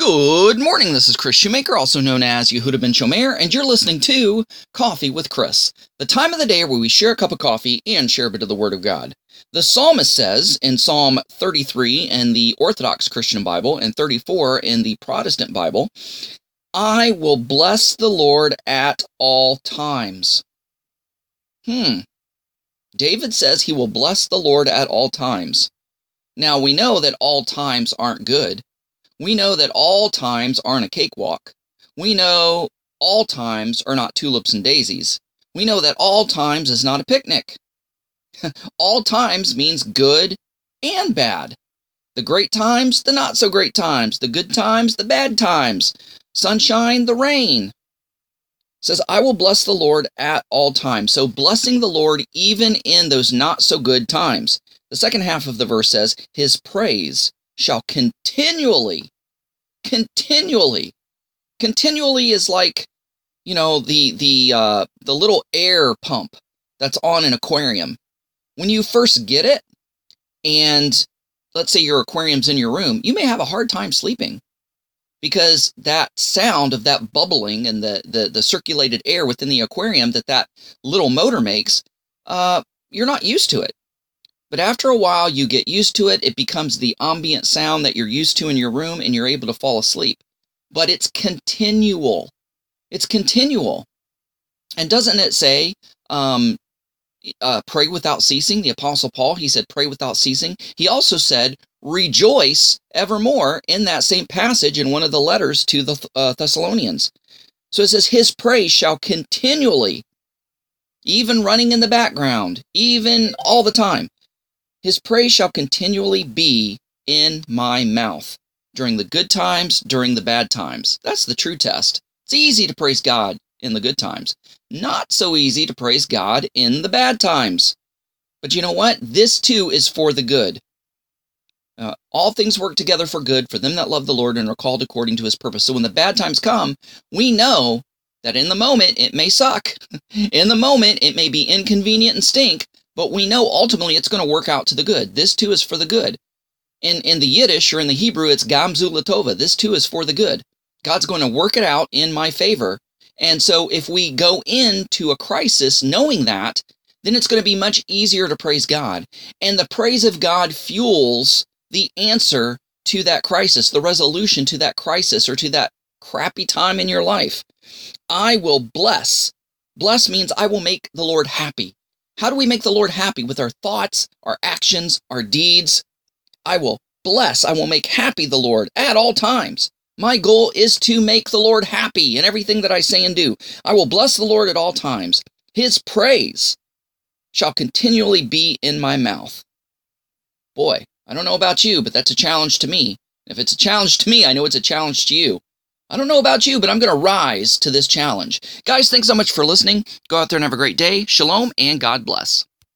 Good morning. This is Kris Shoemaker, also known as Yehudah ben Shomeyr, and you're listening to Coffee with Kris, the time of the day where we share a cup of coffee and share a bit of the Word of God. The psalmist says in Psalm 33 in the Orthodox Christian Bible and 34 in the Protestant Bible, I will bless the Lord at all times. Hmm. David says he will bless the Lord at all times. Now, we know that all times aren't good we know that all times aren't a cakewalk. We know all times are not tulips and daisies. We know that all times is not a picnic. all times means good and bad. The great times, the not so great times, the good times, the bad times, sunshine, the rain. It says, I will bless the Lord at all times. So, blessing the Lord even in those not so good times. The second half of the verse says, His praise shall continually, continually, continually is like, you know, the the uh, the little air pump that's on an aquarium. When you first get it, and let's say your aquarium's in your room, you may have a hard time sleeping because that sound of that bubbling and the the, the circulated air within the aquarium that that little motor makes, uh, you're not used to it. But after a while, you get used to it. It becomes the ambient sound that you're used to in your room and you're able to fall asleep. But it's continual. It's continual. And doesn't it say, um, uh, pray without ceasing? The Apostle Paul, he said, pray without ceasing. He also said, rejoice evermore in that same passage in one of the letters to the uh, Thessalonians. So it says, his praise shall continually, even running in the background, even all the time, his praise shall continually be in my mouth during the good times, during the bad times. That's the true test. It's easy to praise God in the good times, not so easy to praise God in the bad times. But you know what? This too is for the good. Uh, all things work together for good for them that love the Lord and are called according to his purpose. So when the bad times come, we know that in the moment it may suck. in the moment it may be inconvenient and stink, but we know ultimately it's going to work out to the good. This too is for the good. In, in the Yiddish or in the Hebrew, it's Gamzu Latova. This too is for the good. God's going to work it out in my favor. And so if we go into a crisis knowing that, then it's going to be much easier to praise God. And the praise of God fuels the answer to that crisis, the resolution to that crisis or to that crappy time in your life. I will bless. Bless means I will make the Lord happy. How do we make the Lord happy? With our thoughts, our actions, our deeds. I will bless, I will make happy the Lord at all times. My goal is to make the Lord happy in everything that I say and do. I will bless the Lord at all times. His praise shall continually be in my mouth. Boy, I don't know about you, but that's a challenge to me. If it's a challenge to me, I know it's a challenge to you. I don't know about you, but I'm going to rise to this challenge. Guys, thanks so much for listening. Go out there and have a great day. Shalom and God bless.